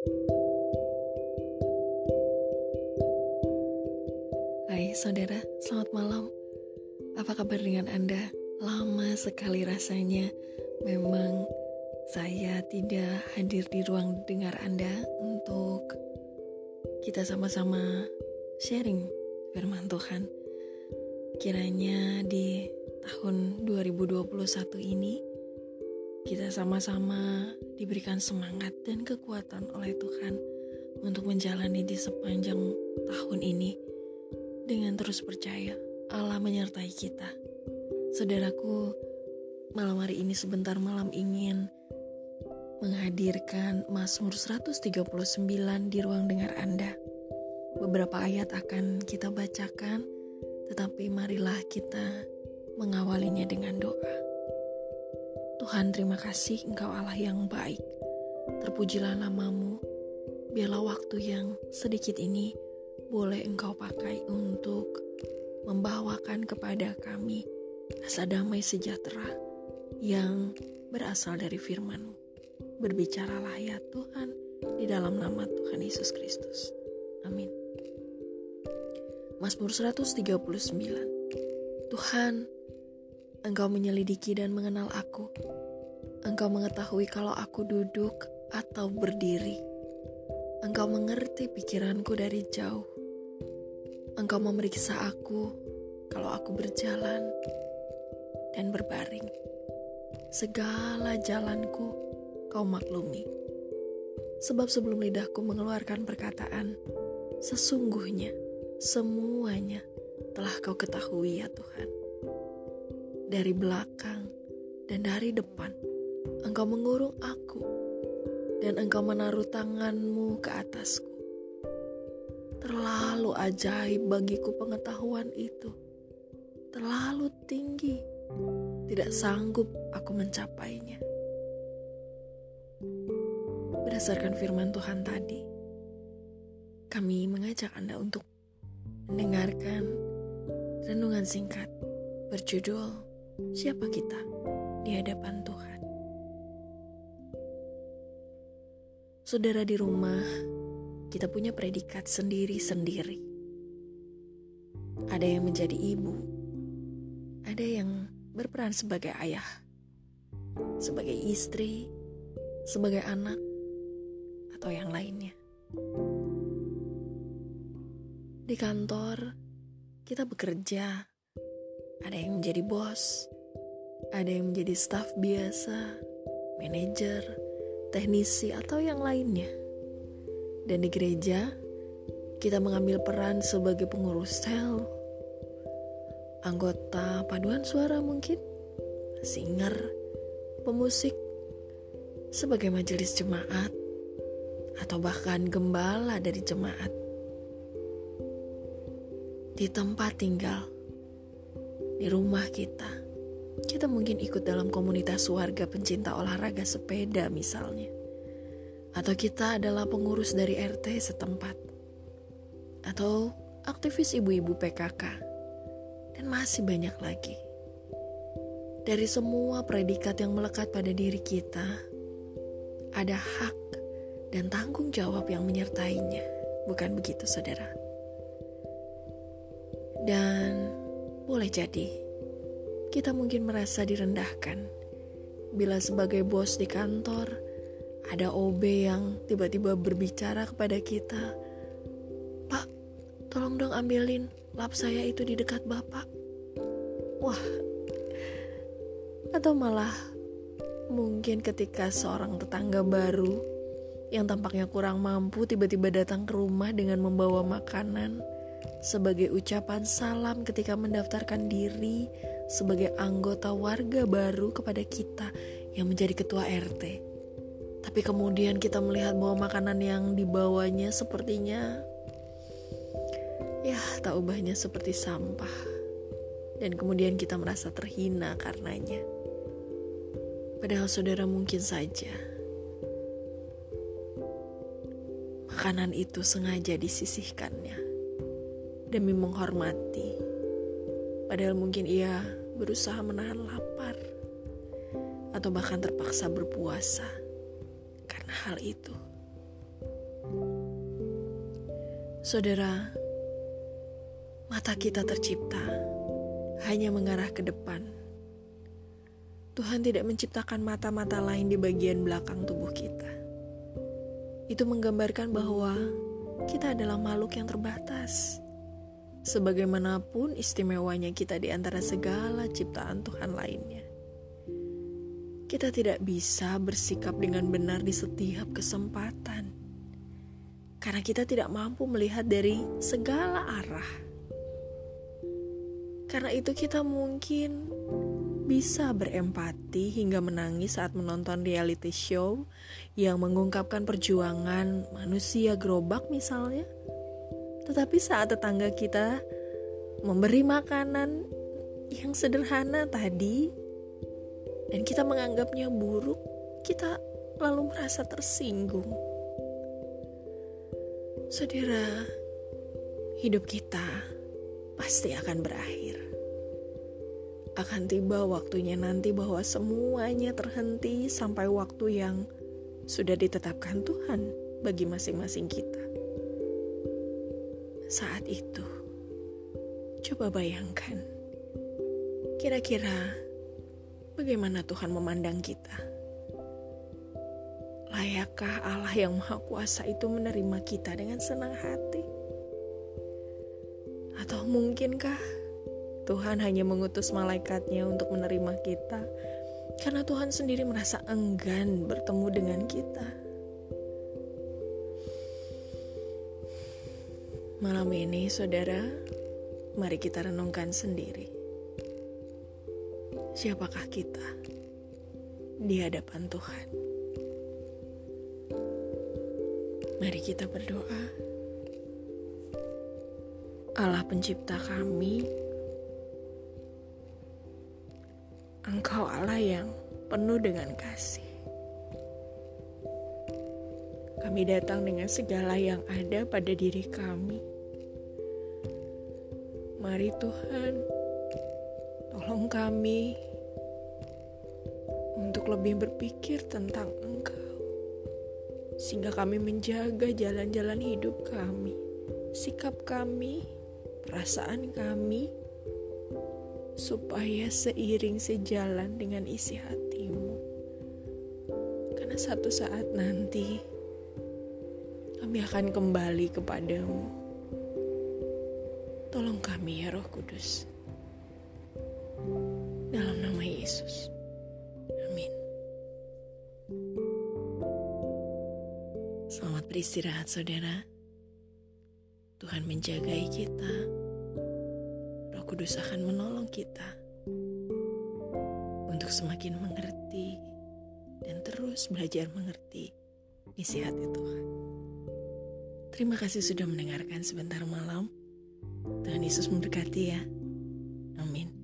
Hai saudara, selamat malam. Apa kabar dengan Anda? Lama sekali rasanya memang saya tidak hadir di ruang dengar Anda untuk kita sama-sama sharing firman Tuhan. Kiranya di tahun 2021 ini kita sama-sama diberikan semangat dan kekuatan oleh Tuhan untuk menjalani di sepanjang tahun ini dengan terus percaya Allah menyertai kita. Saudaraku, malam hari ini sebentar malam ingin menghadirkan Mazmur 139 di ruang dengar Anda. Beberapa ayat akan kita bacakan, tetapi marilah kita mengawalinya dengan doa. Tuhan terima kasih Engkau Allah yang baik. Terpujilah namamu. Biarlah waktu yang sedikit ini boleh engkau pakai untuk membawakan kepada kami asa damai sejahtera yang berasal dari firman-Mu. Berbicaralah ya Tuhan di dalam nama Tuhan Yesus Kristus. Amin. Mazmur 139 Tuhan, Engkau menyelidiki dan mengenal aku. Engkau mengetahui kalau aku duduk atau berdiri. Engkau mengerti pikiranku dari jauh. Engkau memeriksa aku kalau aku berjalan dan berbaring. Segala jalanku kau maklumi. Sebab sebelum lidahku mengeluarkan perkataan, sesungguhnya semuanya telah kau ketahui ya Tuhan. Dari belakang dan dari depan, engkau mengurung aku dan engkau menaruh tanganmu ke atasku. Terlalu ajaib bagiku pengetahuan itu. Terlalu tinggi. Tidak sanggup aku mencapainya. Berdasarkan firman Tuhan tadi, kami mengajak Anda untuk mendengarkan renungan singkat berjudul Siapa Kita di Hadapan Tuhan. Saudara di rumah kita punya predikat sendiri-sendiri. Ada yang menjadi ibu, ada yang berperan sebagai ayah, sebagai istri, sebagai anak, atau yang lainnya. Di kantor, kita bekerja, ada yang menjadi bos, ada yang menjadi staf biasa, manajer, teknisi, atau yang lainnya. Dan di gereja, kita mengambil peran sebagai pengurus sel, anggota paduan suara mungkin, singer, pemusik, sebagai majelis jemaat, atau bahkan gembala dari jemaat. Di tempat tinggal, di rumah kita, kita mungkin ikut dalam komunitas warga pencinta olahraga sepeda misalnya. Atau kita adalah pengurus dari RT setempat, atau aktivis ibu-ibu PKK, dan masih banyak lagi. Dari semua predikat yang melekat pada diri kita, ada hak dan tanggung jawab yang menyertainya, bukan begitu, saudara? Dan boleh jadi kita mungkin merasa direndahkan. Bila sebagai bos di kantor ada OB yang tiba-tiba berbicara kepada kita, Pak, tolong dong ambilin lap saya itu di dekat Bapak. Wah, atau malah mungkin ketika seorang tetangga baru yang tampaknya kurang mampu tiba-tiba datang ke rumah dengan membawa makanan sebagai ucapan salam ketika mendaftarkan diri sebagai anggota warga baru kepada kita yang menjadi ketua RT. Tapi kemudian kita melihat bahwa makanan yang dibawanya sepertinya ya tak ubahnya seperti sampah. Dan kemudian kita merasa terhina karenanya. Padahal saudara mungkin saja makanan itu sengaja disisihkannya demi menghormati. Padahal mungkin ia berusaha menahan lapar atau bahkan terpaksa berpuasa hal itu. Saudara, mata kita tercipta hanya mengarah ke depan. Tuhan tidak menciptakan mata-mata lain di bagian belakang tubuh kita. Itu menggambarkan bahwa kita adalah makhluk yang terbatas. Sebagaimanapun istimewanya kita di antara segala ciptaan Tuhan lainnya. Kita tidak bisa bersikap dengan benar di setiap kesempatan karena kita tidak mampu melihat dari segala arah. Karena itu, kita mungkin bisa berempati hingga menangis saat menonton reality show yang mengungkapkan perjuangan manusia gerobak, misalnya. Tetapi saat tetangga kita memberi makanan yang sederhana tadi, dan kita menganggapnya buruk, kita lalu merasa tersinggung. Saudara, hidup kita pasti akan berakhir. Akan tiba waktunya nanti bahwa semuanya terhenti sampai waktu yang sudah ditetapkan Tuhan bagi masing-masing kita. Saat itu, coba bayangkan, kira-kira bagaimana Tuhan memandang kita Layakkah Allah yang Maha Kuasa itu menerima kita dengan senang hati? Atau mungkinkah Tuhan hanya mengutus malaikatnya untuk menerima kita karena Tuhan sendiri merasa enggan bertemu dengan kita? Malam ini, saudara, mari kita renungkan sendiri. Siapakah kita di hadapan Tuhan? Mari kita berdoa. Allah pencipta kami, Engkau Allah yang penuh dengan kasih. Kami datang dengan segala yang ada pada diri kami. Mari Tuhan, tolong kami untuk lebih berpikir tentang Engkau sehingga kami menjaga jalan-jalan hidup kami, sikap kami, perasaan kami, supaya seiring sejalan dengan isi hatimu. Karena satu saat nanti kami akan kembali kepadamu. Tolong kami ya Roh Kudus. Dalam nama Yesus. Selamat beristirahat saudara. Tuhan menjagai kita. Roh Kudus akan menolong kita untuk semakin mengerti dan terus belajar mengerti isi hati Tuhan. Terima kasih sudah mendengarkan sebentar malam. Tuhan Yesus memberkati ya. Amin.